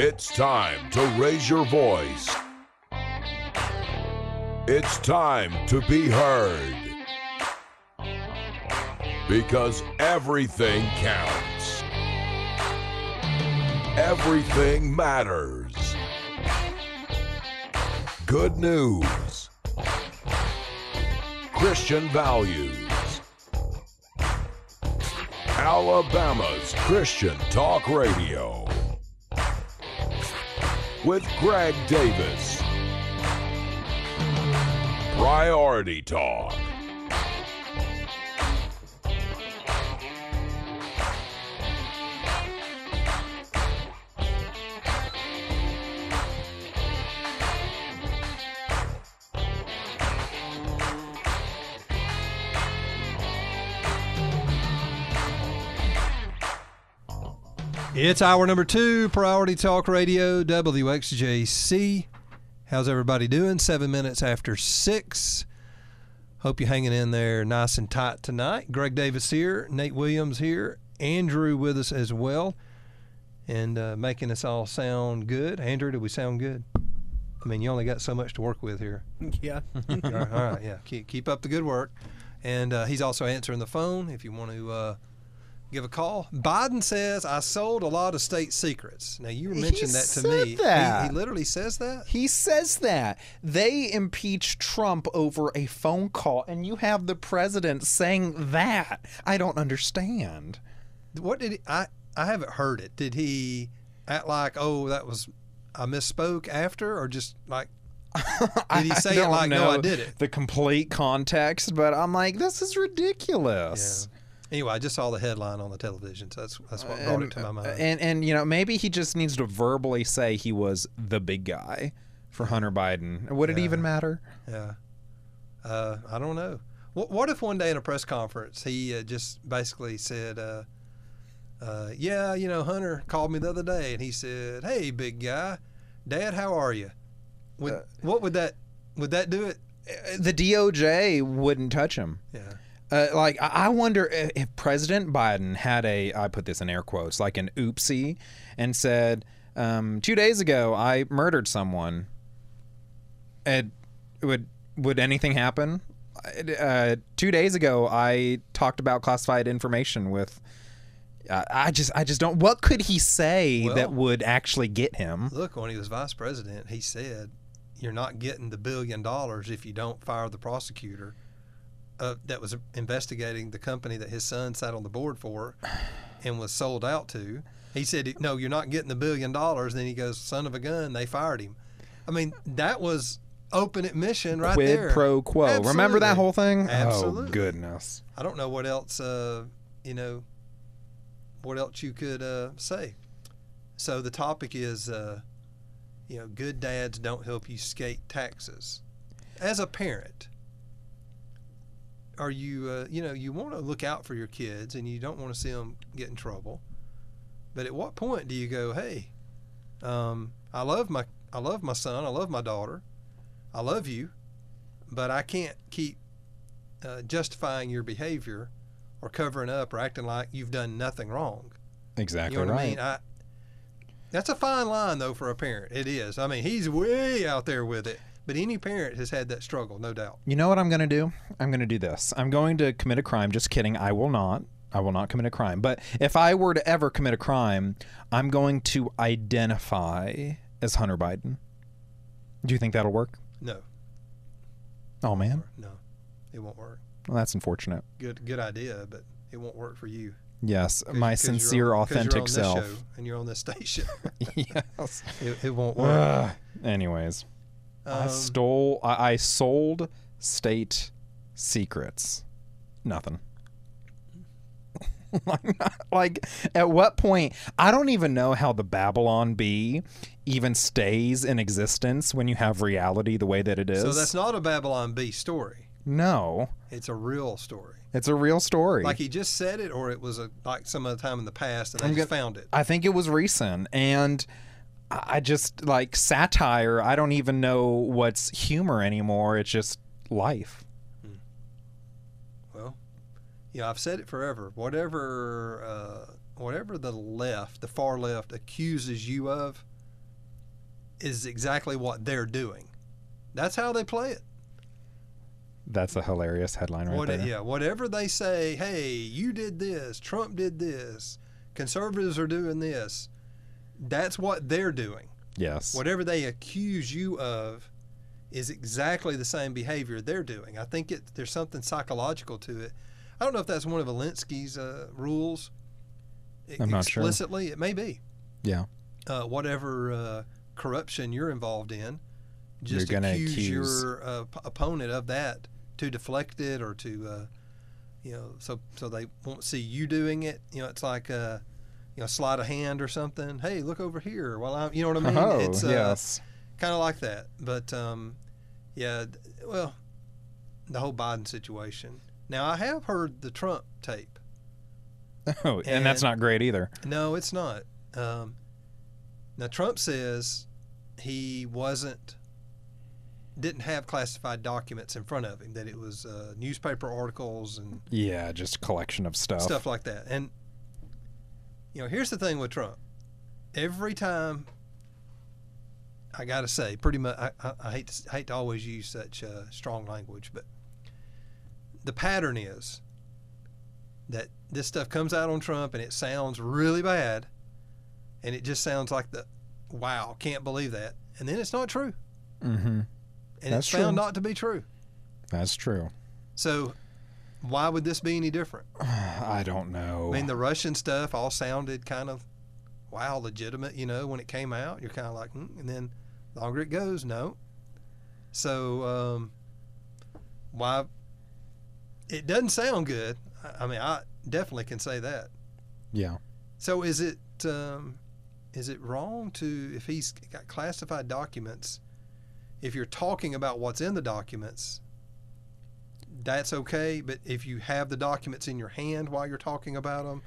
It's time to raise your voice. It's time to be heard. Because everything counts. Everything matters. Good news. Christian values. Alabama's Christian Talk Radio. With Greg Davis. Priority Talk. It's hour number two, Priority Talk Radio, WXJC. How's everybody doing? Seven minutes after six. Hope you're hanging in there nice and tight tonight. Greg Davis here, Nate Williams here, Andrew with us as well, and uh, making us all sound good. Andrew, do we sound good? I mean, you only got so much to work with here. Yeah. all, right, all right, yeah. Keep, keep up the good work. And uh, he's also answering the phone if you want to uh, give a call. Biden says, I sold a lot of state secrets. Now, you mentioned that to me. He- that. He, literally says that? He says that they impeached Trump over a phone call, and you have the president saying that. I don't understand. What did he, I, I haven't heard it. Did he act like, oh, that was, I misspoke after, or just like, did he say it don't like, no, I did it? The complete context, but I'm like, this is Yeah. Anyway, I just saw the headline on the television, so that's, that's what brought it to my mind. And and you know maybe he just needs to verbally say he was the big guy for Hunter Biden. Would it even matter? Yeah. Uh, I don't know. What, what if one day in a press conference he uh, just basically said, uh, uh, "Yeah, you know, Hunter called me the other day and he said, "Hey, big guy, Dad, how are you?" Would, Uh, what would that would that do it? The DOJ wouldn't touch him. Yeah. Uh, like I I wonder if President Biden had a I put this in air quotes like an oopsie and said um, two days ago I murdered someone. And would would anything happen? Uh, two days ago I talked about classified information with. Uh, I just I just don't. What could he say that would actually get him? Look, when he was vice president, he said, "You're not getting the billion dollars if you don't fire the prosecutor." Uh, that was investigating the company that his son sat on the board for and was sold out to. He said, "No, you're not getting the billion dollars." Then he goes, "Son of a gun!" They fired him. I mean, that was open admission right Quid there. pro quo. Remember that whole thing? Absolutely. Oh goodness. I don't know what else, uh, you know, what else you could uh, say. So the topic is, uh, you know, good dads don't help you skate taxes. As a parent, are you, uh, you know, you want to look out for your kids and you don't want to see them get in trouble. But at what point do you go, hey, um, I love my, I love my son, I love my daughter, I love you, but I can't keep uh, justifying your behavior or covering up or acting like you've done nothing wrong. Exactly You know what right. I mean? I, that's a fine line, though, for a parent. It is. I mean, he's way out there with it. But any parent has had that struggle, no doubt. You know what I'm going to do? I'm going to do this. I'm going to commit a crime. Just kidding. I will not. I will not commit a crime. But if I were to ever commit a crime, I'm going to identify as Hunter Biden. Do you think that'll work? No, Oh man, no, it won't work. well, that's unfortunate. Good, good idea, but it won't work for you. Yes, my sincere, on- 'cause you're on authentic this self. show and you're on this station. yes. it, it won't work. Ugh. Anyways, I Um, stole. I, I sold state secrets. Nothing. like, at what point? I don't even know how the Babylon Bee even stays in existence when you have reality the way that it is. So that's not a Babylon Bee story. no. It's a real story. It's a real story. Like he just said it, or it was a like some other time in the past, and they gonna- found it. I think it was recent, and I just like satire. I don't even know what's humor anymore. It's just life. Well, you know, I've said it forever. Whatever, uh, whatever the left, the far left, accuses you of, is exactly what they're doing. That's how they play it. That's a hilarious headline right What, there. yeah, whatever they say, hey, you did this, Trump did this, conservatives are doing this. That's what they're doing. Yes. Whatever they accuse you of is exactly the same behavior they're doing. I think it there's something psychological to it. I don't know if that's one of Alinsky's uh, rules. I'm not sure. explicitly. It may be. Yeah. Uh, whatever uh, corruption you're involved in, just accuse, accuse- your uh, p- opponent of that to deflect it or to, uh, you know, so so they won't see you doing it. You know, it's like uh, you know, sleight of hand or something. Hey, look over here. Well, I'm, you know what I mean? oh, it's uh, yes. kind of like that. But um, yeah, well, the whole Biden situation. Now I have heard the Trump tape. Oh, and that's not great either. No, it's not. Um, now Trump says he wasn't didn't have classified documents in front of him. That it was uh, newspaper articles and Yeah, just a collection of stuff. stuff like that. And you know, here's the thing with Trump. Every time, I got to say, pretty much, I, I, I hate to, hate to always use such uh, strong language, but the pattern is that this stuff comes out on Trump and it sounds really bad, and it just sounds like the wow, can't believe that, and then it's not true, Mm-hmm. and That's it's found true. not to be true. That's true. So, why would this be any different? I don't know. I mean, the Russian stuff all sounded kind of, wow, legitimate. You know, when it came out, you're kind of like, hmm. and then the longer it goes, no. So, um, why? It doesn't sound good. I, I mean, I definitely can say that. yeah. So, is it um, is it wrong to if he's got classified documents? If you're talking about what's in the documents, that's okay. But if you have the documents in your hand while you're talking about them,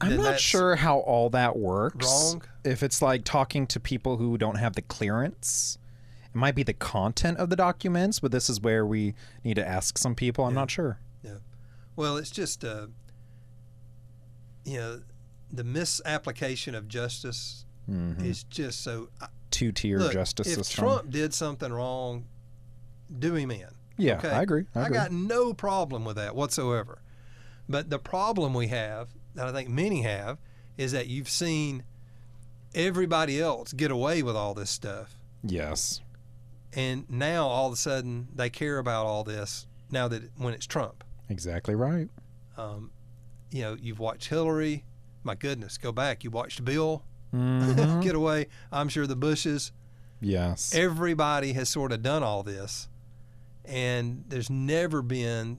I'm not sure how all that works. wrong. If it's like talking to people who don't have the clearance, it might be the content of the documents, but this is where we need to ask some people. I'm Yeah. not sure. Yeah. Well, it's just, uh, you know, the misapplication of justice hmm is just so. Two tier justice if system. If Trump did something wrong, do him in. Yeah, okay, I agree. I, I, got no problem with that whatsoever. But the problem we have, that I think many have, is that you've seen everybody else get away with all this stuff. yes. And now all of a sudden they care about all this now that when it's Trump. Exactly right. Um, you know, you've watched Hillary. My goodness, go back. You watched Bill Mhm. get away. I'm sure the Bushes. yes. Everybody has sort of done all this, and there's never been,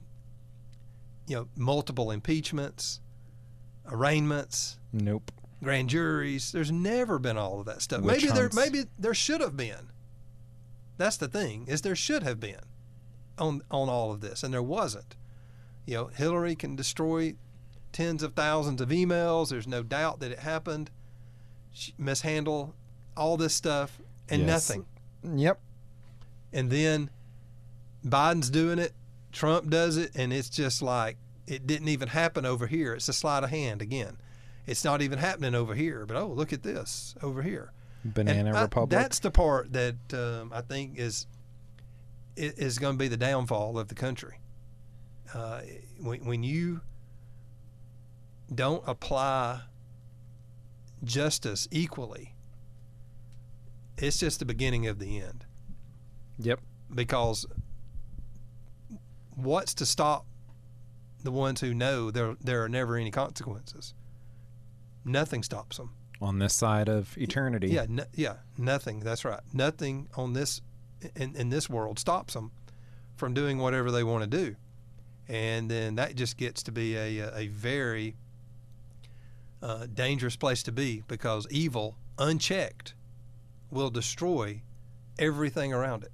you know, multiple impeachments, arraignments, nope. grand juries. There's never been all of that stuff. Witch maybe there, maybe there should have been. That's the thing is there should have been on on all of this, and there wasn't. You know, Hillary can destroy tens of thousands of emails. There's no doubt that it happened. She mishandle all this stuff and Yes. nothing. Yep. And then Biden's doing it, Trump does it, and it's just like it didn't even happen over here. It's a sleight of hand again. It's not even happening over here, but oh, look at this over here. Banana I- Republic. that's the part that um, I think is is going to be the downfall of the country. Uh, when, when you don't apply justice equally, it's just the beginning of the end yep. because what's to stop the ones who know there there are never any consequences? Nothing stops them. On this side of eternity. Yeah, no, yeah, nothing. That's right. Nothing on this in in this world stops them from doing whatever they want to do, and then that just gets to be a a very uh, dangerous place to be because evil, unchecked, will destroy everything around it.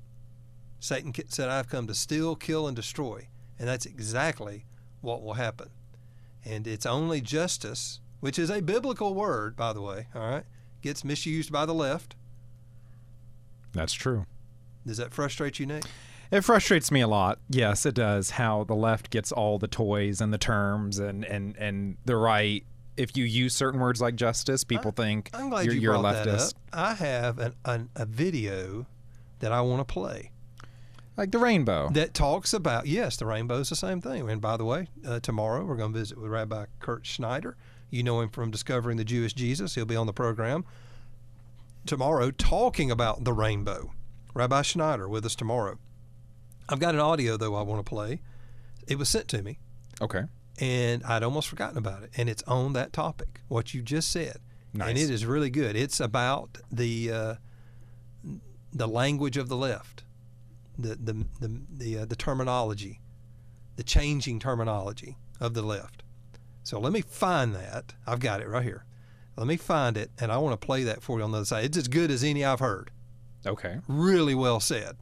Satan said, "I've come to steal, kill, and destroy," and that's exactly what will happen. And it's only justice, which is a biblical word, by the way. All right, gets misused by the left. That's true. Does that frustrate you, Nick? It frustrates me a lot. Yes, it does. How the left gets all the toys and the terms, and and and the right if you use certain words like justice, people think I'm glad you're, you you're a brought that up. leftist. I have an, an, a video that I want to play Like the rainbow. that talks about yes, the rainbow is the same thing. And by the way, uh, tomorrow we're going to visit with Rabbi Kurt Schneider. You know him from Discovering the Jewish Jesus. He'll be on the program tomorrow talking about the rainbow. Rabbi Schneider with us tomorrow. I've got an audio though I want to play. It was sent to me okay. and I'd almost forgotten about it. And it's on that topic, what you just said, nice. and it is really good. It's about the uh, the language of the left, the the the the, uh, the terminology, the changing terminology of the left. So let me find that. I've got it right here. Let me find it, and I want to play that for you on the other side. It's as good as any I've heard. Okay. Really well said.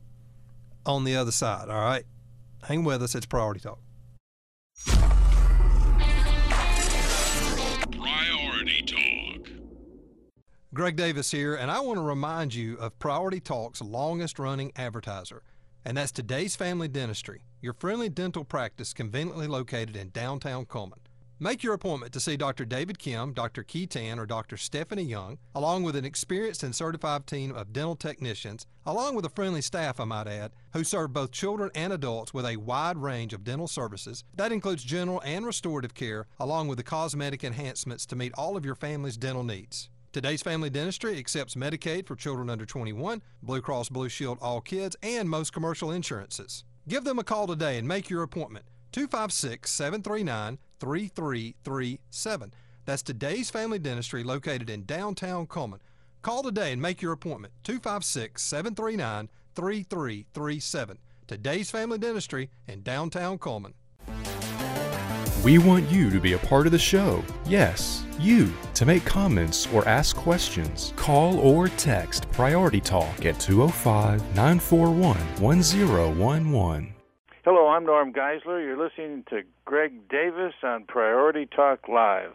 On the other side, all right. Hang with us. It's priority talk. Priority Talk. Greg Davis here, and I want to remind you of Priority Talk's longest running advertiser, and that's Today's Family Dentistry, your friendly dental practice conveniently located in downtown Cullman. Make your appointment to see Dr. David Kim, Dr. Keaton, or Dr. Stephanie Young, along with an experienced and certified team of dental technicians, along with a friendly staff, I might add, who serve both children and adults with a wide range of dental services. That includes general and restorative care, along with the cosmetic enhancements to meet all of your family's dental needs. Today's Family Dentistry accepts Medicaid for children under 21, Blue Cross Blue Shield All Kids, and most commercial insurances. Give them a call today and make your appointment. 256 739 3337. That's Today's Family Dentistry located in downtown Cullman. Call today and make your appointment. 256 739 3337. Today's Family Dentistry in downtown Cullman. We want you to be a part of the show. Yes, you. To make comments or ask questions, call or text Priority Talk at 205 941 1011. Hello, I'm Norm Geisler. You're listening to Greg Davis on Priority Talk Live.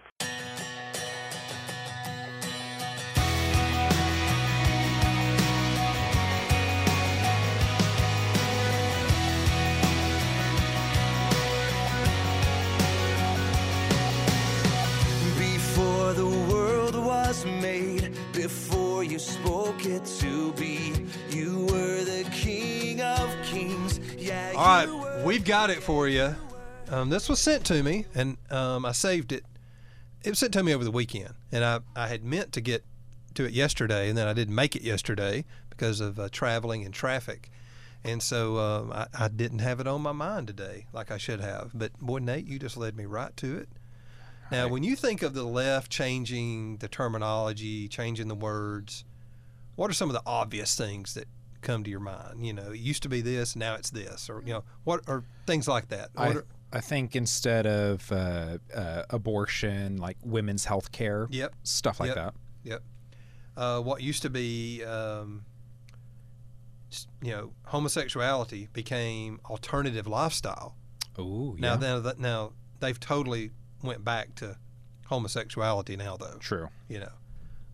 You spoke it to be, you were the King of Kings. Yeah, All right, we've got it for you. Um, this was sent to me, and um, I saved it. It was sent to me over the weekend, and I, I had meant to get to it yesterday, and then I didn't make it yesterday because of uh, traveling and traffic. And so um, I, I didn't have it on my mind today like I should have. But boy, Nate, you just led me right to it. Now, when you think of the left changing the terminology, changing the words, what are some of the obvious things that come to your mind? You know, it used to be this, now it's this, or you know, what are things like that? What I, are, I think instead of uh, uh, abortion, like women's health care, Yep. stuff like Yep. that. Yep. Uh, what used to be, um, you know, homosexuality became alternative lifestyle. Oh, yeah. Now, that now they've totally went back to homosexuality now, though. True. You know,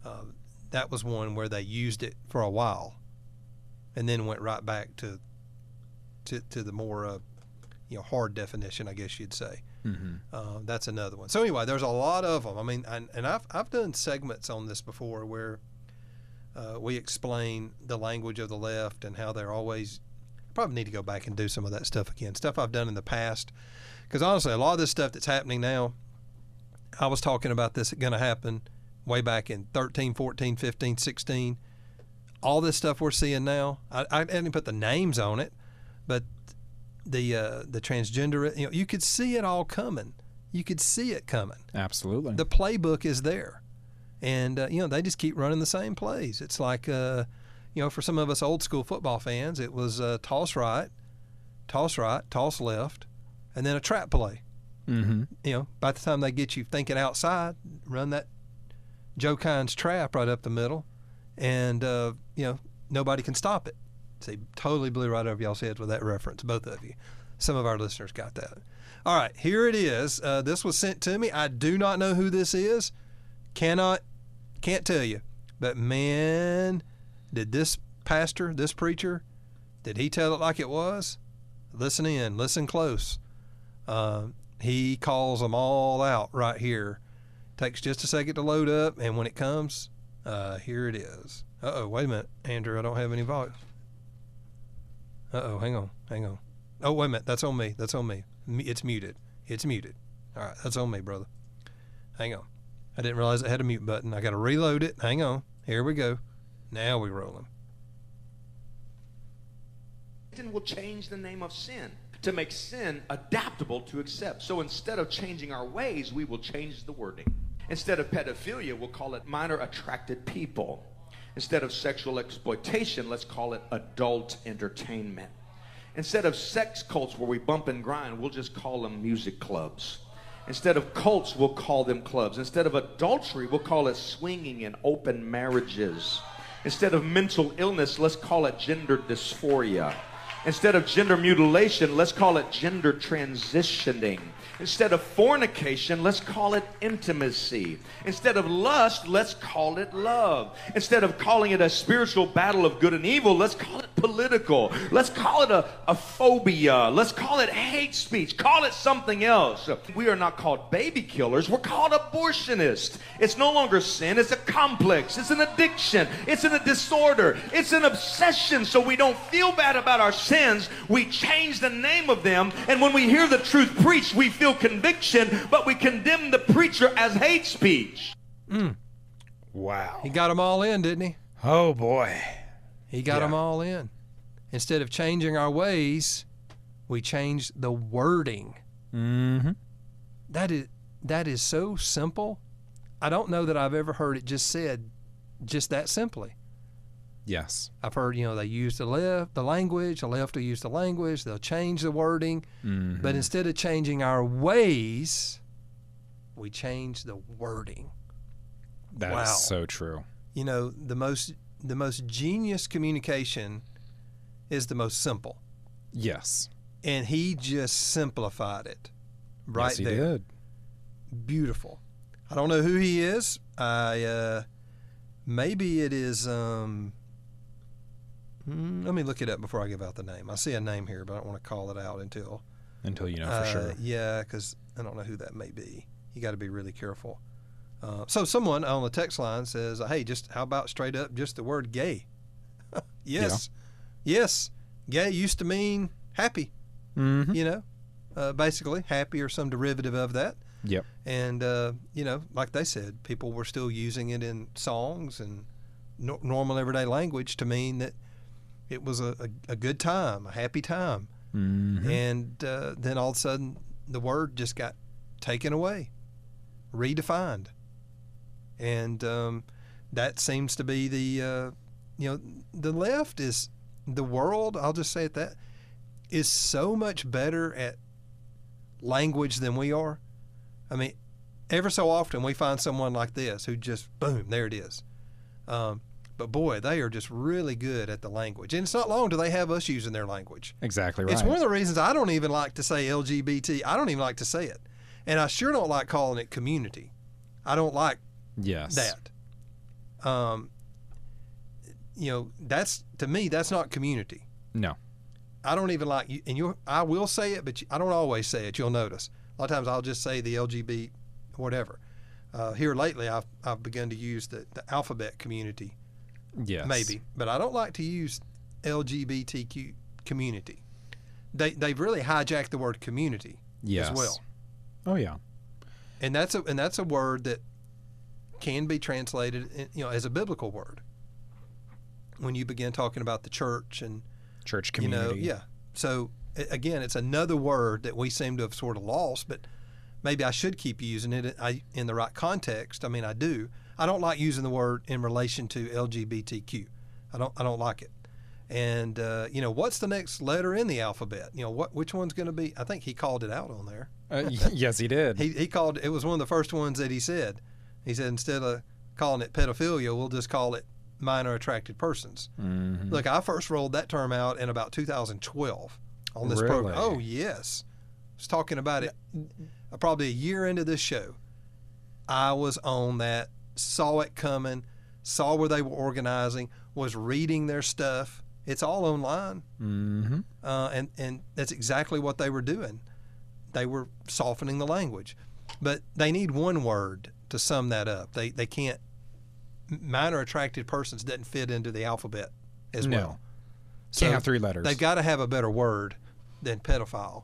um, that was one where they used it for a while, and then went right back to to, to the more uh, you know hard definition, I guess you'd say. hmm Uh, that's another one. So anyway, there's a lot of them. I mean, and, and I've I've done segments on this before where uh, we explain the language of the left and how they're always. Probably need to go back and do some of that stuff again. Stuff I've done in the past, because honestly, a lot of this stuff that's happening now. I was talking about this going to happen way back in 13, 14, 15, 16. All this stuff we're seeing now, I, I didn't put the names on it, but the uh, the transgender, you know, you could see it all coming. You could see it coming. Absolutely. The playbook is there, and uh, you know they just keep running the same plays. It's like, uh, you know, for some of us old school football fans, it was uh, toss right, toss right, toss left, and then a trap play. hmm You know, by the time they get you thinking outside, run that Joe Kine's trap right up the middle, and uh, you know nobody can stop it. See, totally blew right over y'all's heads with that reference, both of you. Some of our listeners got that. All right, here it is. Uh, this was sent to me. I do not know who this is. Cannot, can't tell you. But man, did this pastor, this preacher, did he tell it like it was? Listen in, listen close. Uh, he calls them all out right here Takes just a second to load up, and when it comes, uh, here it is. Uh oh, wait a minute, Andrew, I don't have any volume. Uh oh, hang on, hang on. Oh, wait a minute, that's on me. That's on me. It's muted. It's muted. All right, that's on me, brother. Hang on. I didn't realize it had a mute button. I got to reload it. Hang on. Here we go. Now we rolling. Satan will change the name of sin to make sin adaptable to accept. So instead of changing our ways, we will change the wording. Instead of pedophilia, we'll call it minor attracted people. Instead of sexual exploitation, let's call it adult entertainment. Instead of sex cults where we bump and grind, we'll just call them music clubs. Instead of cults, we'll call them clubs. Instead of adultery, we'll call it swinging and open marriages. Instead of mental illness, let's call it gender dysphoria. Instead of gender mutilation, let's call it gender transitioning. Instead of fornication, let's call it intimacy. Instead of lust, let's call it love. Instead of calling it a spiritual battle of good and evil, let's call it political. Let's call it a, a phobia. Let's call it hate speech. Call it something else. We are not called baby killers, we're called abortionists. It's no longer sin, it's a complex, it's an addiction, it's an, a disorder, it's an obsession. So we don't feel bad about our sins. We change the name of them, and when we hear the truth preached, we feel conviction, but we condemn the preacher as hate speech. Wow. He got them all in, didn't he? Oh boy. He got Yeah. them all in. Instead of changing our ways, we change the wording. Mm-hmm. That is that is so simple. I don't know that I've ever heard it just said just that simply. Yes. I've heard, you know, they use the left, the language, the left will use the language, they'll change the wording, Mhm. but instead of changing our ways, we change the wording. That is wow. so true. You know, the most the most genius communication is the most simple. Yes. And he just simplified it right yes, he there. did. Beautiful. I don't know who he is. I uh maybe it is um hmm, let me look it up before I give out the name. I see a name here, but I don't want to call it out until Until you know for uh, sure. Yeah, because I don't know who that may be. You got to be really careful. Uh, so someone on the text line says, "Hey, just how about straight up just the word gay?" yes, yes, gay used to mean happy. Mm-hmm. You know, uh, basically happy or some derivative of that. Yep. And uh, you know, like they said, people were still using it in songs and no- normal everyday language to mean that it was a, a, a good time, a happy time Mm-hmm. and uh, then all of a sudden the word just got taken away, redefined, and um, that seems to be the uh, you know the left is the world. I'll just say it that is so much better at language than we are. I mean, ever so often we find someone like this who just boom, there it is. Um, but boy, they are just really good at the language, and it's not long till they have us using their language. Exactly right. It's one of the reasons I don't even like to say LGBT. I don't even like to say it. And I sure don't like calling it community. I don't like yes. that. Um, you know, that's to me, that's not community. No. I don't even like you, and you. I will say it, but you, I don't always say it. You'll notice a lot of times I'll just say the LGBT, whatever. Uh, here lately, I've I've begun to use the, the alphabet community Yes. maybe, but I don't like to use LGBTQ community. They they've really hijacked the word community Yes. as well, Oh yeah. and that's a and that's a word that can be translated, in, you know, as a biblical word. When you begin talking about the church and Church you community. know, yeah. So again, it's another word that we seem to have sort of lost, but maybe I should keep using it eh, I, in the right context. I mean, I do. I don't like using the word in relation to LGBTQ. I don't. I don't like it. And uh, you know, what's the next letter in the alphabet? You know, what which one's going to be? I think he called it out on there. Uh, yes, he did. He he called it was one of the first ones that he said. He said instead of calling it pedophilia, we'll just call it minor attracted persons. Mhm. Look, I first rolled that term out in about 2012 on this Really? program. Oh yes, I was talking about it uh, probably a year into this show. I was on that, saw it coming, saw where they were organizing, was reading their stuff. It's all online, Mm-hmm. uh, and and that's exactly what they were doing. They were softening the language, but they need one word to sum that up. They they can't. Minor attracted persons doesn't fit into the alphabet as No. well. Can't have three letters. They've got to have a better word than pedophile,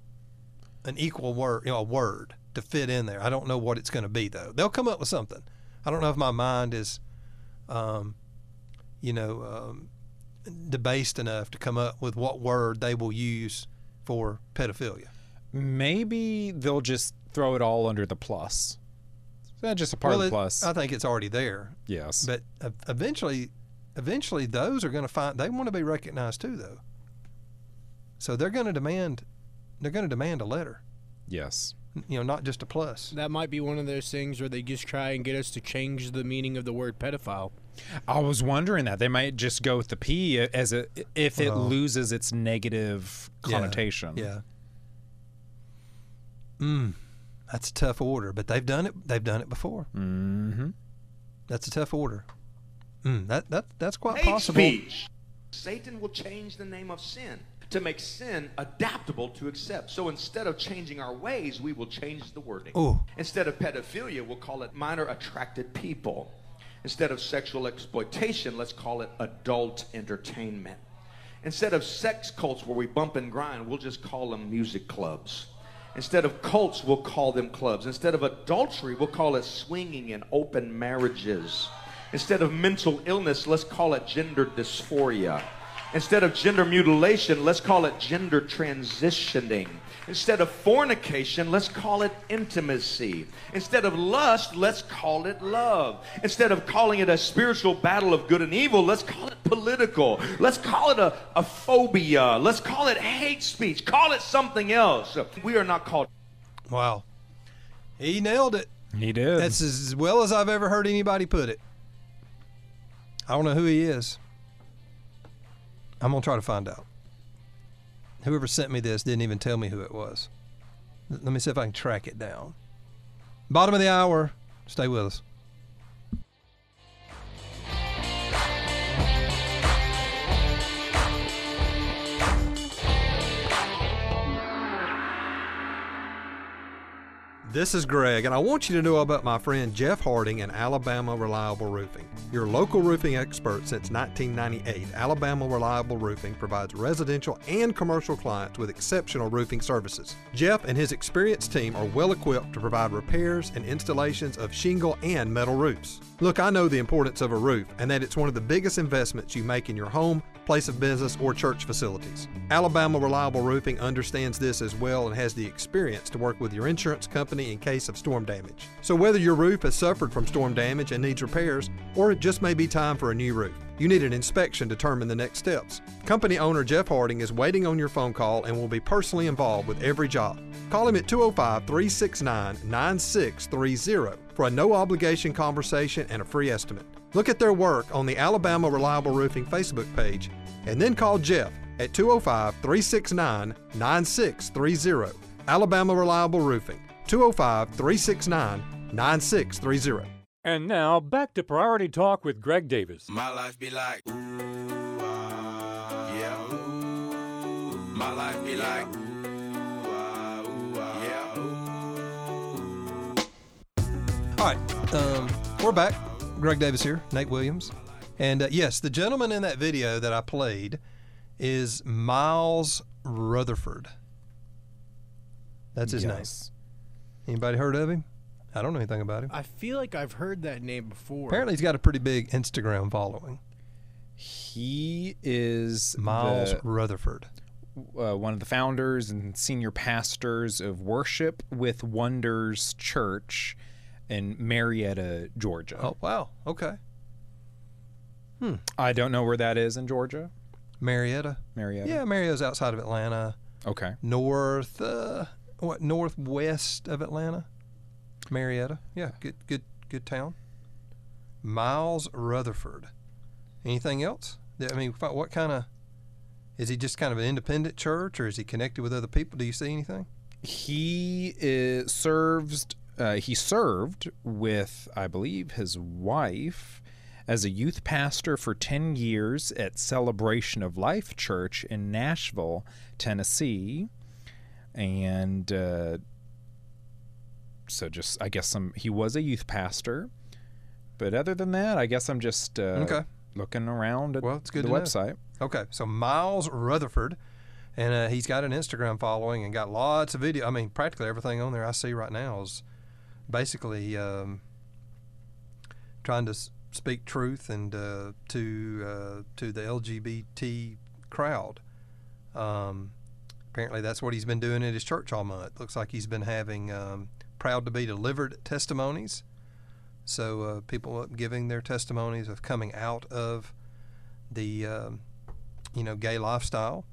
an equal word, you know, a word to fit in there. I don't know what it's going to be though. They'll come up with something. I don't know if my mind is, um, you know, um, debased enough to come up with what word they will use for pedophilia. Maybe they'll just throw it all under the plus. That's just a part well, of the plus. I think it's already there, yes. but uh, eventually, eventually, those are going to find they want to be recognized too, though. So they're going to demand, they're going to demand a letter. yes. You know, not just a plus. That might be one of those things where they just try and get us to change the meaning of the word pedophile. I was wondering that they might just go with the P as a if it Well- loses its negative Yeah, connotation. Yeah. Mm, that's a tough order, but they've done it. They've done it before. Mm-hmm. That's a tough order. Mm, that that that's quite Hate possible. speech. Satan will change the name of sin to make sin adaptable to accept. So instead of changing our ways, we will change the wording. Ooh. Instead of pedophilia, we'll call it minor attracted people. Instead of sexual exploitation, let's call it adult entertainment. Instead of sex cults where we bump and grind, we'll just call them music clubs. Instead of cults, we'll call them clubs. Instead of adultery, we'll call it swinging and open marriages. Instead of mental illness, let's call it gender dysphoria. Instead of gender mutilation, let's call it gender transitioning. Instead of fornication, let's call it intimacy. Instead of lust, let's call it love. Instead of calling it a spiritual battle of good and evil, let's call it political. Let's call it a, a phobia. Let's call it hate speech. Call it something else. We are not called Wow, he nailed it. He did. That's as well as I've ever heard anybody put it. I don't know who he is. I'm gonna try to find out. Whoever sent me this didn't even tell me who it was. Let me see if I can track it down. Bottom of the hour. Stay with us. This is Greg, and I want you to know about my friend Jeff Harding and Alabama Reliable Roofing. Your local roofing expert since 1998, Alabama Reliable Roofing provides residential and commercial clients with exceptional roofing services. Jeff and his experienced team are well equipped to provide repairs and installations of shingle and metal roofs. Look, I know the importance of a roof and that it's one of the biggest investments you make in your home, place of business, or church facilities. Alabama Reliable Roofing understands this as well and has the experience to work with your insurance company in case of storm damage. So, whether your roof has suffered from storm damage and needs repairs, or it just may be time for a new roof, you need an inspection to determine the next steps. Company owner Jeff Harding is waiting on your phone call and will be personally involved with every job. Call him at 205 369 9630 for a no obligation conversation and a free estimate. Look at their work on the Alabama Reliable Roofing Facebook page and then call Jeff at 205 369 9630. Alabama Reliable Roofing, 205 369 9630. And now back to Priority Talk with Greg Davis. My life be like, ooh, ah, yeah, ooh. My life be like, ooh, ah, ooh, ah, yeah, ooh. All right, um, we're back. Greg Davis here, Nate Williams. And uh, yes, the gentleman in that video that I played is Miles Rutherford. That's his Yes. name. Anybody heard of him? I don't know anything about him. I feel like I've heard that name before. Apparently, he's got a pretty big Instagram following. He is Miles the- Rutherford. uh, one of the founders and senior pastors of Worship with Wonders Church in Marietta, Georgia. Oh, wow. Okay. I don't know where that is in Georgia. Marietta. Marietta. Yeah, Marietta's outside of Atlanta. Okay. North, uh, what, northwest of Atlanta? Marietta. Yeah, good, good, good town. Miles Rutherford. Anything else? I mean, what what kind of, is he just kind of an independent church or is he connected with other people? Do you see anything? He is serves. Uh, he served with, I believe, his wife as a youth pastor for ten years at Celebration of Life Church in Nashville, Tennessee, and uh, so just I guess some he was a youth pastor, but other than that, I guess I'm just uh, Okay. looking around at Well, it's good the to know. website. Okay, so Miles Rutherford, and uh, he's got an Instagram following and got lots of video. I mean, practically everything on there I see right now is basically um, trying to speak truth and uh, to uh, to the LGBT crowd. Um, apparently, that's what he's been doing at his church all month. Looks like he's been having um, proud to be delivered testimonies. So uh, people giving their testimonies of coming out of the um, you know gay lifestyle.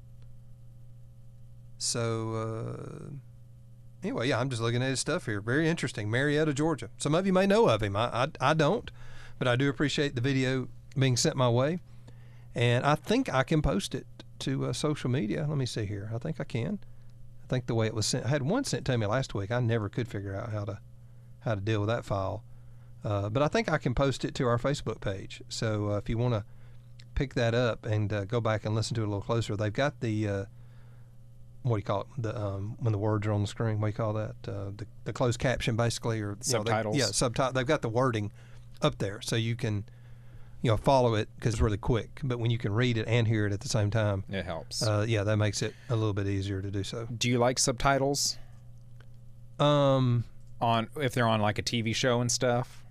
So uh, anyway, yeah, I'm just looking at his stuff here. Very interesting. Marietta, Georgia. Some of you may know of him. I I, I don't, but I do appreciate the video being sent my way, and I think I can post it to uh, social media. Let me see here. I think I can. I think the way it was sent, I had one sent to me last week. I never could figure out how to how to deal with that file, uh, but I think I can post it to our Facebook page. So uh, if you want to pick that up and uh, go back and listen to it a little closer, they've got the uh, what do you call it? The um, when the words are on the screen, what do you call that? Uh, the the closed caption, basically, or you know, they- Subtitles. yeah, subtitle. They've got the wording up there, so you can you know follow it because it's really quick. But when you can read it and hear it at the same time, It helps. uh, yeah, that makes it a little bit easier to do so. Do you like subtitles Um, on if they're on like a TV show and stuff?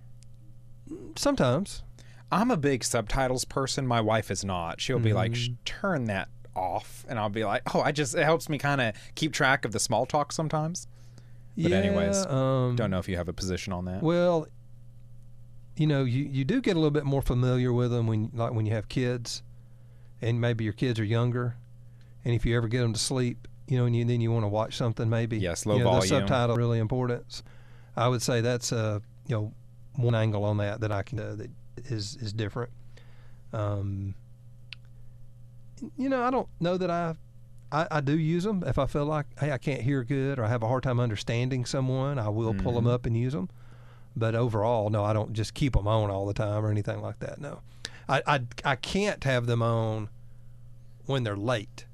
sometimes. I'm a big subtitles person. My wife is not. She'll be like, Mm-hmm. "Sh- "Turn that off," and I'll be like, "Oh, I just it helps me kind of keep track of the small talk sometimes." But yeah, anyways, um, Don't know if you have a position on that. Well, you know, you, you do get a little bit more familiar with them when like when you have kids, and maybe your kids are younger, and if you ever get them to sleep, you know, and you, then you want to watch something, maybe Yes, low you know, volume. The subtitle really important. I would say that's uh, you know one angle on that that I can uh, that is is different. Um, you know, I don't know that I, I I do use them if I feel like hey I can't hear good or I have a hard time understanding someone. I will pull them up and use them. But overall, no, I don't just keep them on all the time or anything like that. No, I I, I can't have them on when they're late.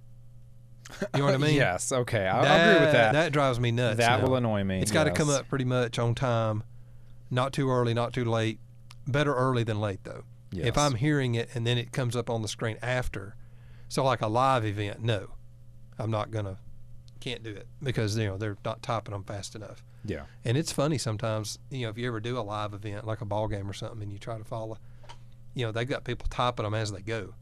You know what I mean? yes. Okay. I, I agree with that. That drives me nuts. That now. will annoy me. It's got to come up pretty much on time, not too early, not too late. Better early than late, though. If I'm hearing it and then it comes up on the screen after, so like a live event, no, I'm not gonna, can't do it because you know they're not typing them fast enough. Yeah. And it's funny sometimes, you know, if you ever do a live event like a ball game or something, and you try to follow, you know, they've got people typing them as they go,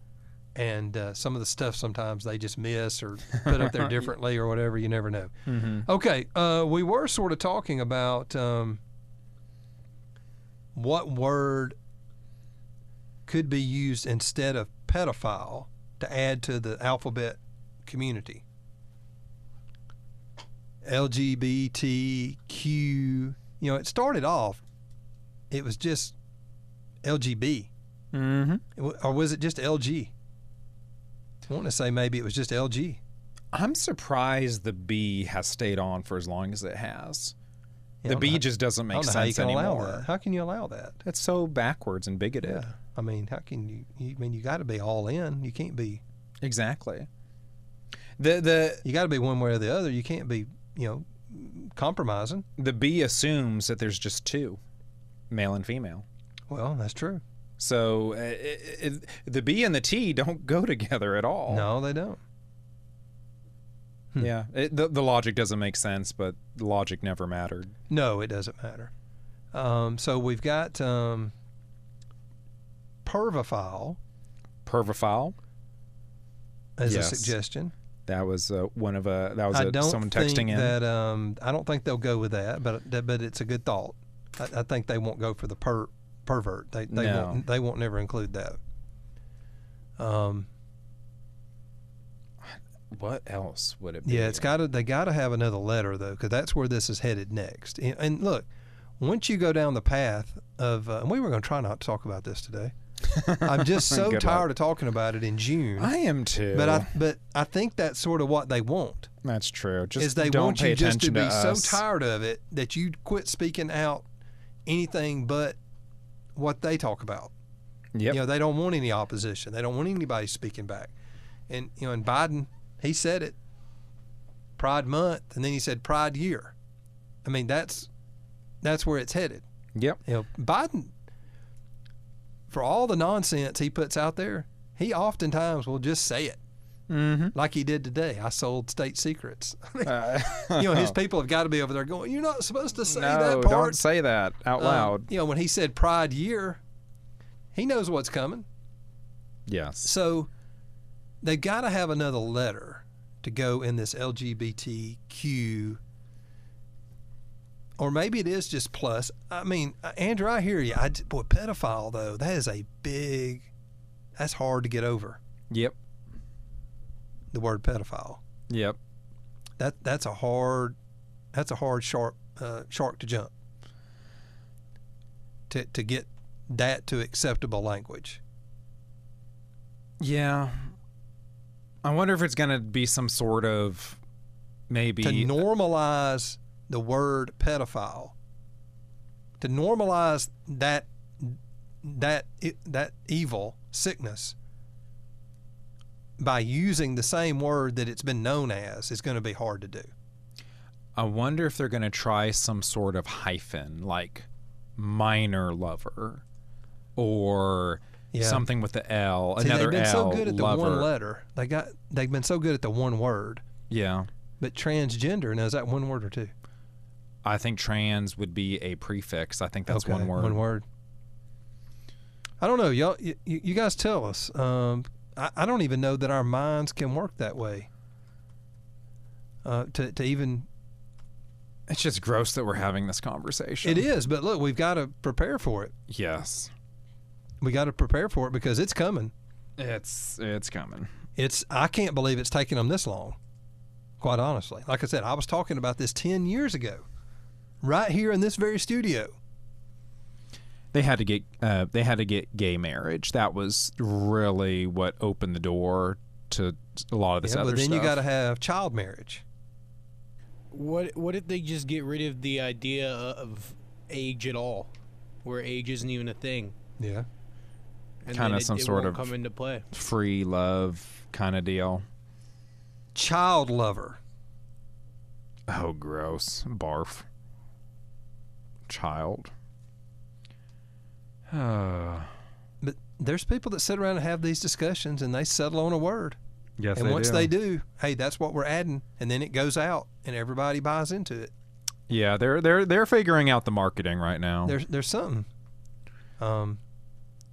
and uh, some of the stuff sometimes they just miss or put up there differently or whatever. You never know. Mm-hmm. Okay, uh, we were sort of talking about um, what word could be used instead of pedophile to add to the alphabet community. LGBTQ. You know, it started off, it was just LGB. Mm-hmm. Or was it just LG? I want to say maybe it was just LG. I'm surprised the B has stayed on for as long as it has. Yeah, the B just doesn't make don't know how you sense allow anymore. that. How can you allow that? That's so backwards and bigoted. Yeah. I mean, how can you? you I mean, you got to be all in. You can't be. Exactly. The the You got to be one way or the other. You can't be, you know, compromising. the B assumes that there's just two, male and female. Well, that's true. So uh, it, it, the B and the T don't go together at all. No, they don't. Hmm. Yeah, it, the the logic doesn't make sense, but logic never mattered. No, it doesn't matter. Um, so we've got um, pervophile Pervophile. as Yes. a suggestion. That was uh, one of a that was I a, don't someone think texting in. that. Um, I don't think they'll go with that, but but it's a good thought. I, I think they won't go for the per pervert. They they No. won't they won't never include that. Um, what else would it be? Yeah, it's got to. They got to have another letter though, because that's where this is headed next. And, and look, once you go down the path of, uh, and we were going to try not to talk about this today. I'm just so Good tired luck. of talking about it in June. I am too. but I, but I think that's sort of what they want. that's true. Just is they don't want pay you just to be so tired of it that you quit speaking out anything but what they talk about. Yep. You know, they don't want any opposition. They don't want anybody speaking back. And you know, and Biden, he said it. Pride month, and then he said Pride year. I mean, that's that's where it's headed. Yep. You know, Biden, for all the nonsense he puts out there, he oftentimes will just say it. Mm-hmm. Like he did today. I sold state secrets. Uh, you know, his people have got to be over there going, You're not supposed to say no, that part. don't say that out Um, loud. you know, when he said Pride Year, he knows what's coming. yes. So they've got to have another letter to go in this LGBTQ. Or maybe it is just plus. I mean, uh, Andrew, I hear you. I, boy, pedophile, though, that is a big, that's hard to get over, Yep. the word pedophile. Yep. That That's a hard, that's a hard shark, uh, shark to jump. To, to get that to acceptable language. Yeah. I wonder if it's going to be some sort of maybe to normalize the word pedophile to normalize that that that evil sickness by using the same word that it's been known as is going to be hard to do I wonder if they're going to try some sort of hyphen like minor lover or Yeah. something with the L, See, another they've been L, so good at the lover. one letter they got they've been so good at the one word Yeah. but transgender now is that one word or two I think trans would be a prefix. I think that's Okay, one word. One word. I don't know, y'all. You, you guys tell us. Um, I, I don't even know that our minds can work that way. Uh, to to even It's just gross that we're having this conversation. it is, but look, we've got to prepare for it. Yes. We got to prepare for it because it's coming. It's it's coming. It's I can't believe it's taking them this long. Quite honestly, like I said, I was talking about this ten years ago, right here in this very studio. They had to get uh, they had to get gay marriage. That was really what opened the door to a lot of this Yeah, other but then stuff. you got to have child marriage. What what if they just get rid of the idea of age at all, where age isn't even a thing? Yeah. Kinda then it- some it sort of- come into play. free love kind of deal. Child lover. Oh, gross. Barf. Child. Uh, But there's people that sit around and have these discussions and they settle on a word. yes, and they once do. they do, hey, that's what we're adding, and then it goes out and everybody buys into it. Yeah, they're they're they're figuring out the marketing right now. There's there's something. Um,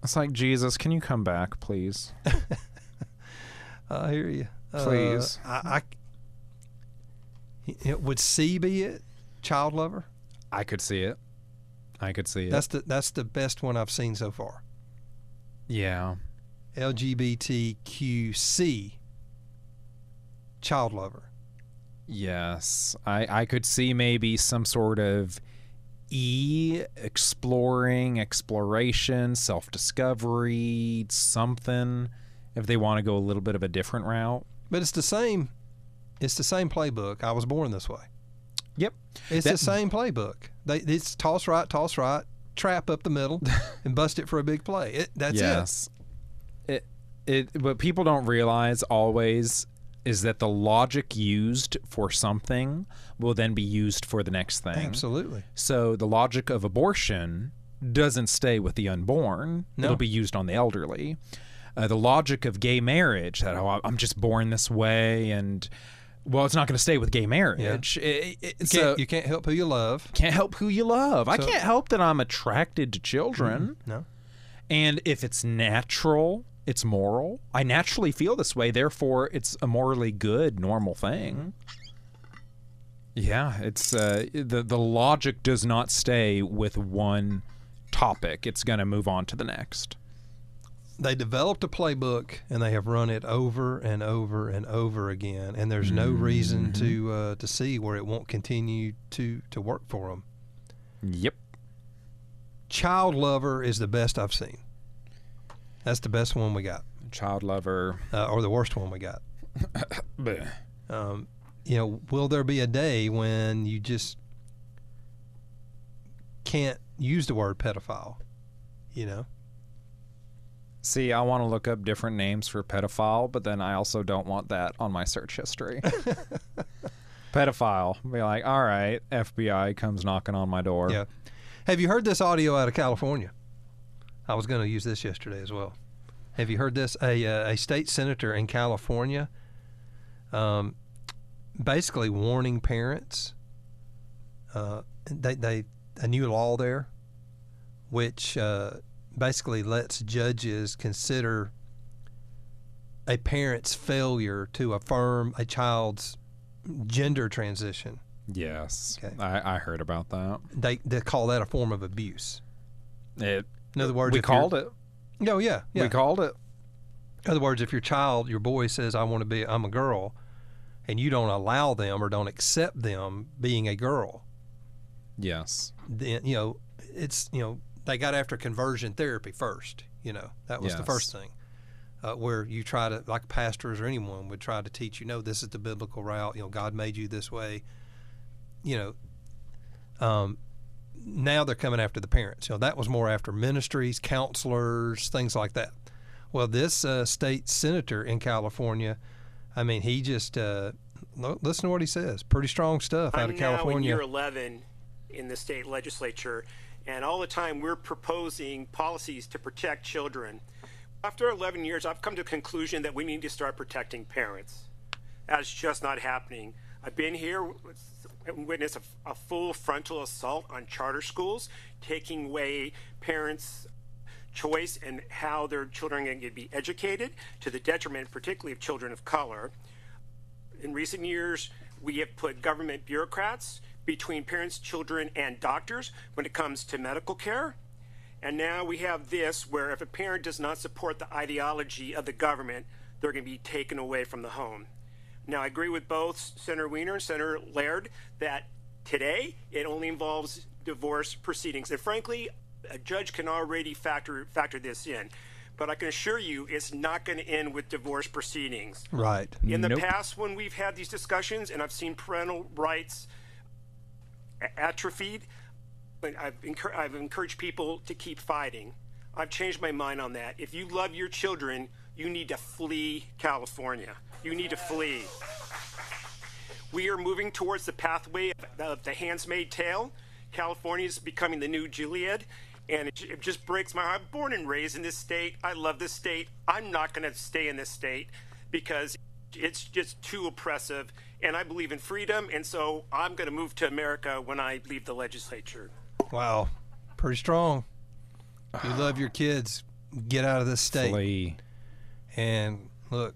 it's like Jesus, can you come back, please? I hear you. Uh, Please. I, I it, would C be it? Child lover. I could see it. I could see it. That's the that's the best one I've seen so far. yeah. LGBTQC. Child lover. Yes, I I could see maybe some sort of E exploring, exploration, self discovery, something. If they want to go a little bit of a different route. But it's the same. It's the same playbook. I was born this way. Yep. It's That- the same playbook. They it's toss right, toss right, trap up the middle, and bust it for a big play. It, that's yes. It it what people don't realize always is that the logic used for something will then be used for the next thing. Absolutely. So the logic of abortion doesn't stay with the unborn. No. It'll be used on the elderly. Uh, the logic of gay marriage that oh, I'm just born this way and well, it's not going to stay with gay marriage. It- it- You so can't, you can't help who you love. can't help who you love. I can't help that I'm attracted to children. No. And if it's natural, it's moral. I naturally feel this way, therefore it's a morally good, normal thing. Yeah, it's uh, the the logic does not stay with one topic. It's going to move on to the next. They developed a playbook and they have run it over and over and over again, and there's no reason to uh, to see where it won't continue to to work for them. Yep. Child lover is the best I've seen. That's the best one we got, Child lover. uh, or the worst one we got. Um, you know, will there be a day when you just can't use the word pedophile? You know, See, I want to look up different names for pedophile, but then I also don't want that on my search history. Pedophile. Be like, all right, FBI comes knocking on my door. Yeah. Have you heard this audio out of California? I was going to use this yesterday as well. Have you heard this? A uh, a state senator in California, um, basically warning parents. Uh, they they a new law there, which uh, basically lets judges consider a parent's failure to affirm a child's gender transition. Yes. Okay. I, I heard about that. They they call that a form of abuse. It. In other words, we called it. Oh yeah, yeah. We called it. In other words, if your child, your boy says, "I want to be, I'm a girl," and you don't allow them or don't accept them being a girl, Yes. then you know it's you know they got after conversion therapy first. You know that was the first thing, uh, where you try to like pastors or anyone would try to teach you, no, this is the biblical route. You know, God made you this way. You know, um, now they're coming after the parents. You know, that was more after ministries, counselors, things like that. Well, this uh, state senator in California, I mean, he just uh, lo- listen to what he says. Pretty strong stuff out I'm of now in California. year 11 in the state legislature, and all the time we're proposing policies to protect children. After 11 years, I've come to the conclusion that we need to start protecting parents. That's just not happening. I've been here and witnessed a, a full frontal assault on charter schools, taking away parents' choice and how their children are going to be educated, to the detriment, particularly of children of color. In recent years, we have put government bureaucrats between parents, children, and doctors when it comes to medical care. And now we have this where if a parent does not support the ideology of the government, they're going to be taken away from the home. Now, I agree with both Senator Wiener and Senator Laird that today it only involves divorce proceedings. And frankly, a judge can already factor, factor this in. But I can assure you it's not going to end with divorce proceedings. right. In the Nope. past, when we've had these discussions and I've seen parental rights a- atrophied, but I've, I've encouraged people to keep fighting. I've changed my mind on that. If you love your children, you need to flee California. You need to flee. We are moving towards the pathway of, the Handmaid's Tale. California is becoming the new Gilead, and it, it just breaks my heart. I'm born and raised in this state. I love this state. I'm not going to stay in this state because it's just too oppressive, and I believe in freedom, and so I'm going to move to America when I leave the legislature. Wow, pretty strong. You love your kids, get out of this state. Flee. And look,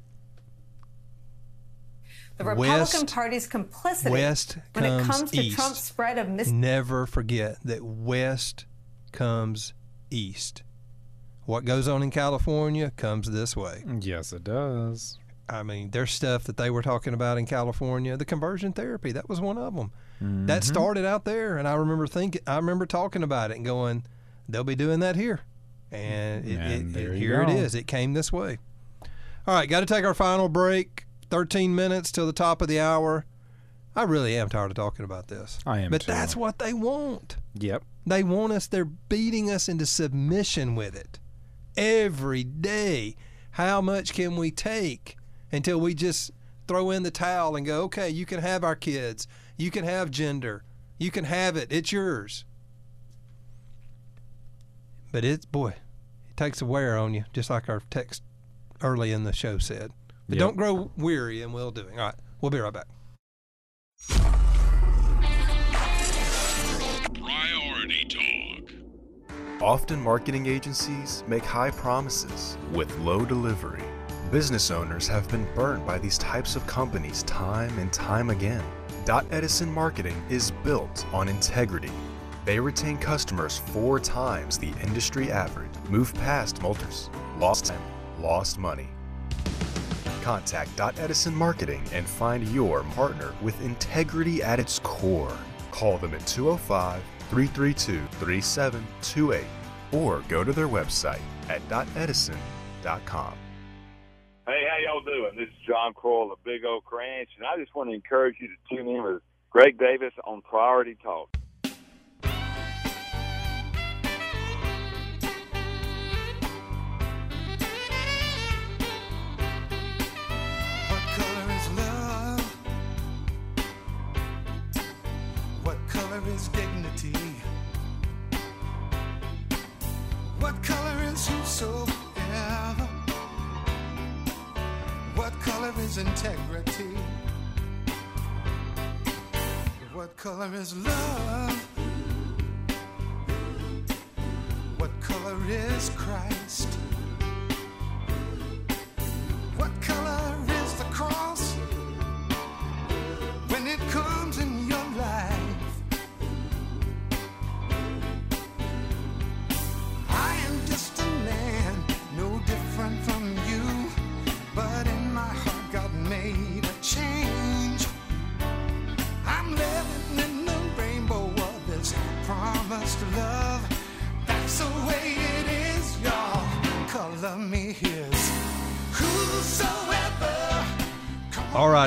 The Republican West- Party's complicity West when it comes comes to east. Trump's spread of mis- never forget that west comes east. What goes on in California comes this way. Yes, it does. I mean, there's stuff that they were talking about in California. The conversion therapy, that was one of them. That Mm-hmm. started out there, and I remember thinking, I remember talking about it and going, they'll be doing that here, and, it, And it, it, here it go. is. It came this way. All right, got to take our final break. 13 minutes till the top of the hour. I really am tired of talking about this. I am But too. that's what they want. Yep. They want us, they're beating us into submission with it every day. How much can we take until we just throw in the towel and go, okay, you can have our kids, you can have gender, you can have it, it's yours. But it's, boy, it takes a wear on you, just like our text early in the show said. But Yep. don't grow weary in well doing. All right, we'll be right back. Priority Talk. Often marketing agencies make high promises with low delivery. Business owners have been burned by these types of companies time and time again. Dot Edison Marketing is built on integrity. They retain customers four times the industry average, move past multers, lost time, lost money. Contact Dot Edison Marketing and find your partner with integrity at its core. Call them at 205 332 3728 or go to their website at dotedison.com. Hey, how y'all doing? This is John Croyle of Big Oak Ranch, and I just want to encourage you to tune in with Greg Davis on Priority Talk. What color is love? What color is dignity? What color is whosoever? What color is integrity? What color is love? What color is Christ?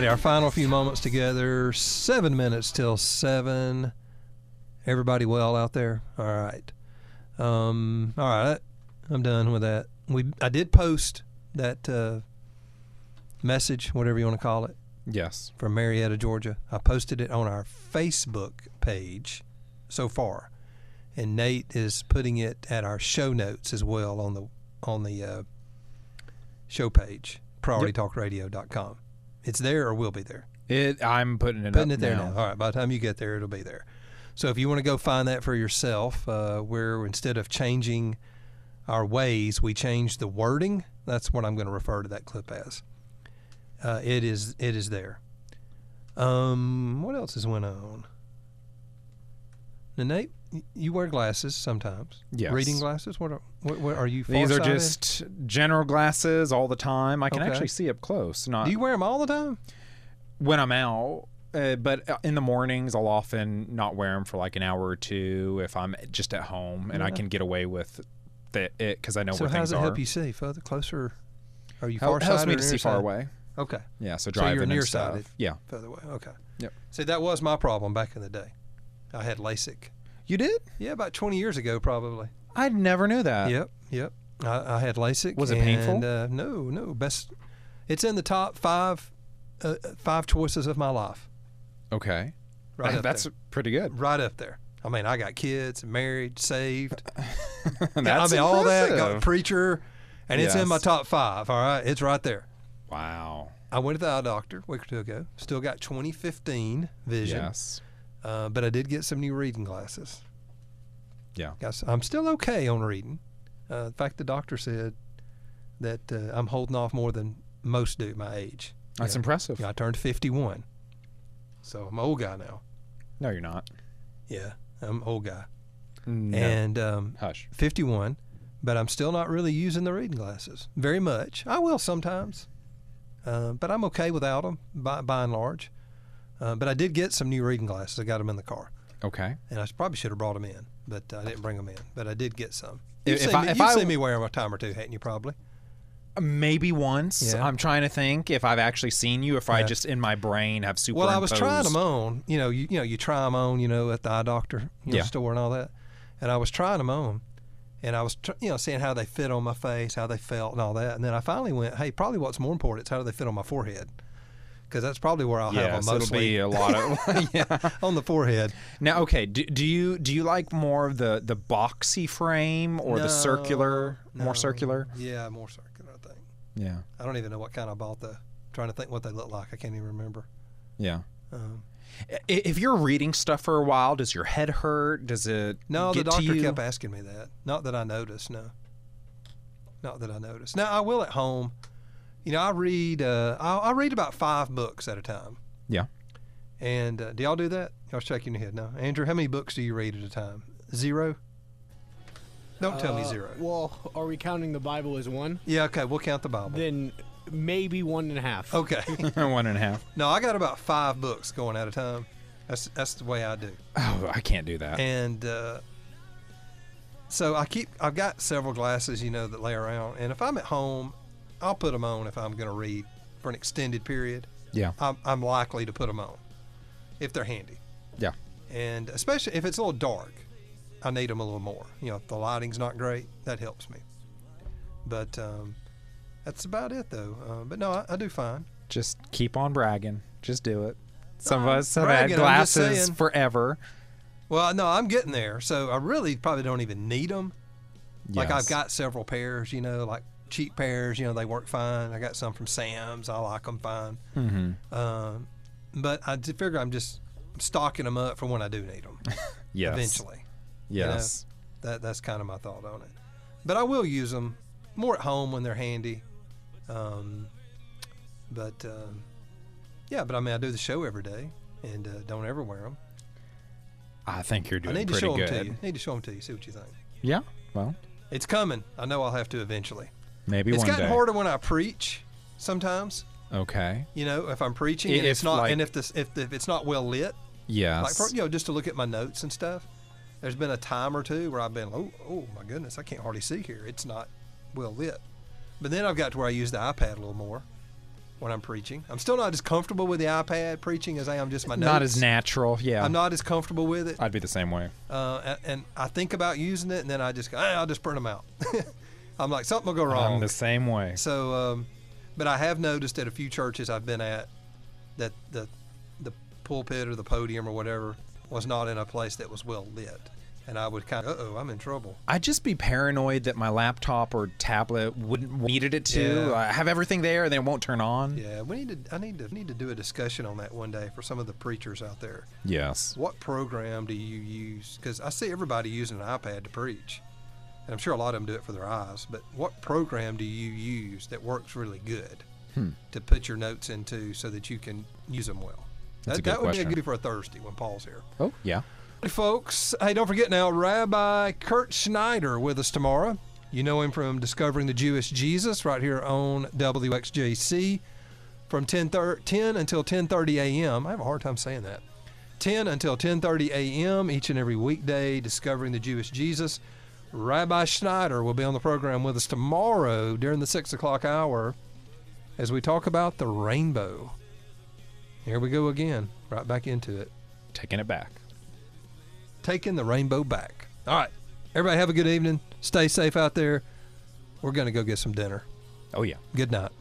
Our final few moments together. Seven minutes till seven. Everybody well out there? All right. Um, all right, I'm done with that. We I did post that uh, message, whatever you want to call it, Yes. from Marietta, Georgia. I posted it on our Facebook page so far, and Nate is putting it at our show notes as well on the on the uh, show page, prioritytalkradio.com. It's there or will be there. It. I'm putting it Putting it there now. now. All right, by the time you get there, it'll be there. So if you want to go find that for yourself, uh, where instead of changing our ways, we change the wording. That's what I'm going to refer to that clip as. Uh, it is it is there. Um, what else has went on? Nate, you wear glasses sometimes. Yes. Reading glasses. What are what, what are you? These are just general glasses all the time. I can Okay. actually see up close. Not Do you wear them all the time? when I'm out, uh, but uh, in the mornings I'll often not wear them for like an hour or two if I'm just at home and I can get away with the, it because I know so where how things does it help you see further, closer? Are you Help- far helps me to see far away. Okay. Yeah, so So you're driving and stuff. nearsighted. Yeah. Further away. Okay. Yep. See, that was my problem back in the day. I had LASIK. You did? Yeah, about 20 years ago, probably. I never knew that. Yep. Yep. I, I had LASIK. Was it painful? Uh, no, no. Best. It's in the top five, uh, five choices of my life. Okay. Right That- that's there. pretty good. Right up there. I mean, I got kids, married, saved. That's I mean, all that. Got preacher, and it's in my top five. All right, it's right there. Wow. I went to the eye doctor a week or two ago. Still got 2015 vision. Yes. Uh, but I did get some new reading glasses. Yeah. I'm still okay on reading. Uh, in fact, the doctor said that uh, I'm holding off more than most do at my age. That's Yeah. impressive. Yeah, I turned 51, so I'm an old guy now. No, you're not. Yeah, I'm an old guy. No. And um, Hush. 51, but I'm still not really using the reading glasses very much. I will sometimes, uh, but I'm okay without them by, by and large. Uh, but I did get some new reading glasses. I got them in the car. Okay. and I probably should have brought them in, but I didn't bring them in. But I did get some. You've if seen, I- me, you've I- seen me wear them a time or two, hadn't you? Probably. Maybe once. Yeah. I'm trying to think if I've actually seen you, if I just in my brain have super. Well, I was trying them on. You know, you, you know, you try them on. You know, at the eye doctor you know, Yeah. store and all that. And I was trying them on, and I was tr- you know seeing how they fit on my face, how they felt, and all that. And then I finally went, hey, probably what's more important is how do they fit on my forehead, because that's probably where I'll have Yes, them it'll be a lot of yeah. on the forehead. Now, okay, do, do you do you like more of the the boxy frame or the circular, No, more circular? Yeah, more circular. I think. Yeah, I don't even know what kind I bought. The trying to think what they look like. I can't even remember. yeah. Um, If you're reading stuff for a while, does your head hurt? Does it? No, the doctor kept asking me that. Not that I noticed. No. Not that I noticed. Now I will at home. You know, I read. Uh, I, I read about five books at a time. Yeah. And uh, do y'all do that? Y'all shaking your head. No, Andrew. How many books do you read at a time? Zero. Don't tell me Uh, zero. Well, are we counting the Bible as one? Yeah. Okay. We'll count the Bible. Then maybe one and a half. Okay. One and a half. no, I got about five books going at a time. That's that's the way I do. Oh, I can't do that. And uh, so I keep, I've got several glasses, you know, that lay around. And if I'm at home, I'll put them on if I'm going to read for an extended period. Yeah. I'm, I'm likely to put them on if they're handy. Yeah. And especially if it's a little dark, I need them a little more. You know, if the lighting's not great, that helps me. But um, that's about it, though. Uh, but no, I, I do fine. Just keep on bragging. Just do it. Some of us have had bragging, I'm glasses forever. Well, no, I'm getting there. So I really probably don't even need them. Like I've got several pairs, you know, like cheap pairs. You know, they work fine. I got some from Sam's. I like them fine. Mhm. Um, but I figure I'm just stocking them up for when I do need them. Yes. Eventually. you know? Yes. that that's kind of my thought on it. But I will use them more at home when they're handy. Um, but um, yeah, but I mean, I do the show every day and uh, don't ever wear them. I think you're doing I need to pretty show good. them to you. Need to show them to you. See what you think. Yeah. Well, It's coming. I know I'll have to eventually. Maybe it's gotten day. harder when I preach. Sometimes, Okay. you know, if I'm preaching I- and it's if, not, like- and if this, if, if it's not well lit, Yes. like for, you know, just to look at my notes and stuff. There's been a time or two where I've been, oh, oh my goodness, I can't hardly see here. It's not well lit. But then I've got to where I use the iPad a little more when I'm preaching. I'm still not as comfortable with the iPad preaching as I am just my notes. Not as natural. Yeah. I'm not as comfortable with it. I'd be the same way. Uh, and, and I think about using it, and then I just go, "Ah, I'll just print them out. I'm like, something will go wrong. I'm the same way. So, um, but I have noticed at a few churches I've been at that the the pulpit or the podium or whatever was not in a place that was well lit, and I would kind of, uh oh, I'm in trouble. I'd just be paranoid that my laptop or tablet wouldn't needed it to. Yeah. I have everything there, and then it won't turn on. Yeah, we need to. I need to need to do a discussion on that one day for some of the preachers out there. Yes. What program do you use? Because I see everybody using an iPad to preach, and I'm sure a lot of them do it for their eyes. But what program do you use that works really good Hmm. to put your notes into so that you can use them well? That's that that would question. be a good for a Thursday when Paul's here. Oh, yeah. Hey, folks. Hey, don't forget now, Rabbi Kurt Schneider with us tomorrow. You know him from Discovering the Jewish Jesus right here on WXJC from 10, thir- 10 until 10:30 a.m. I have a hard time saying that. 10 until 10:30 a.m. each and every weekday, Discovering the Jewish Jesus. Rabbi Schneider will be on the program with us tomorrow during the six o'clock hour as we talk about the rainbow. Here we go again, right back into it. Taking it back. Taking the rainbow back. All right. Everybody have a good evening. Stay safe out there. We're going to go get some dinner. Oh, yeah. Good night.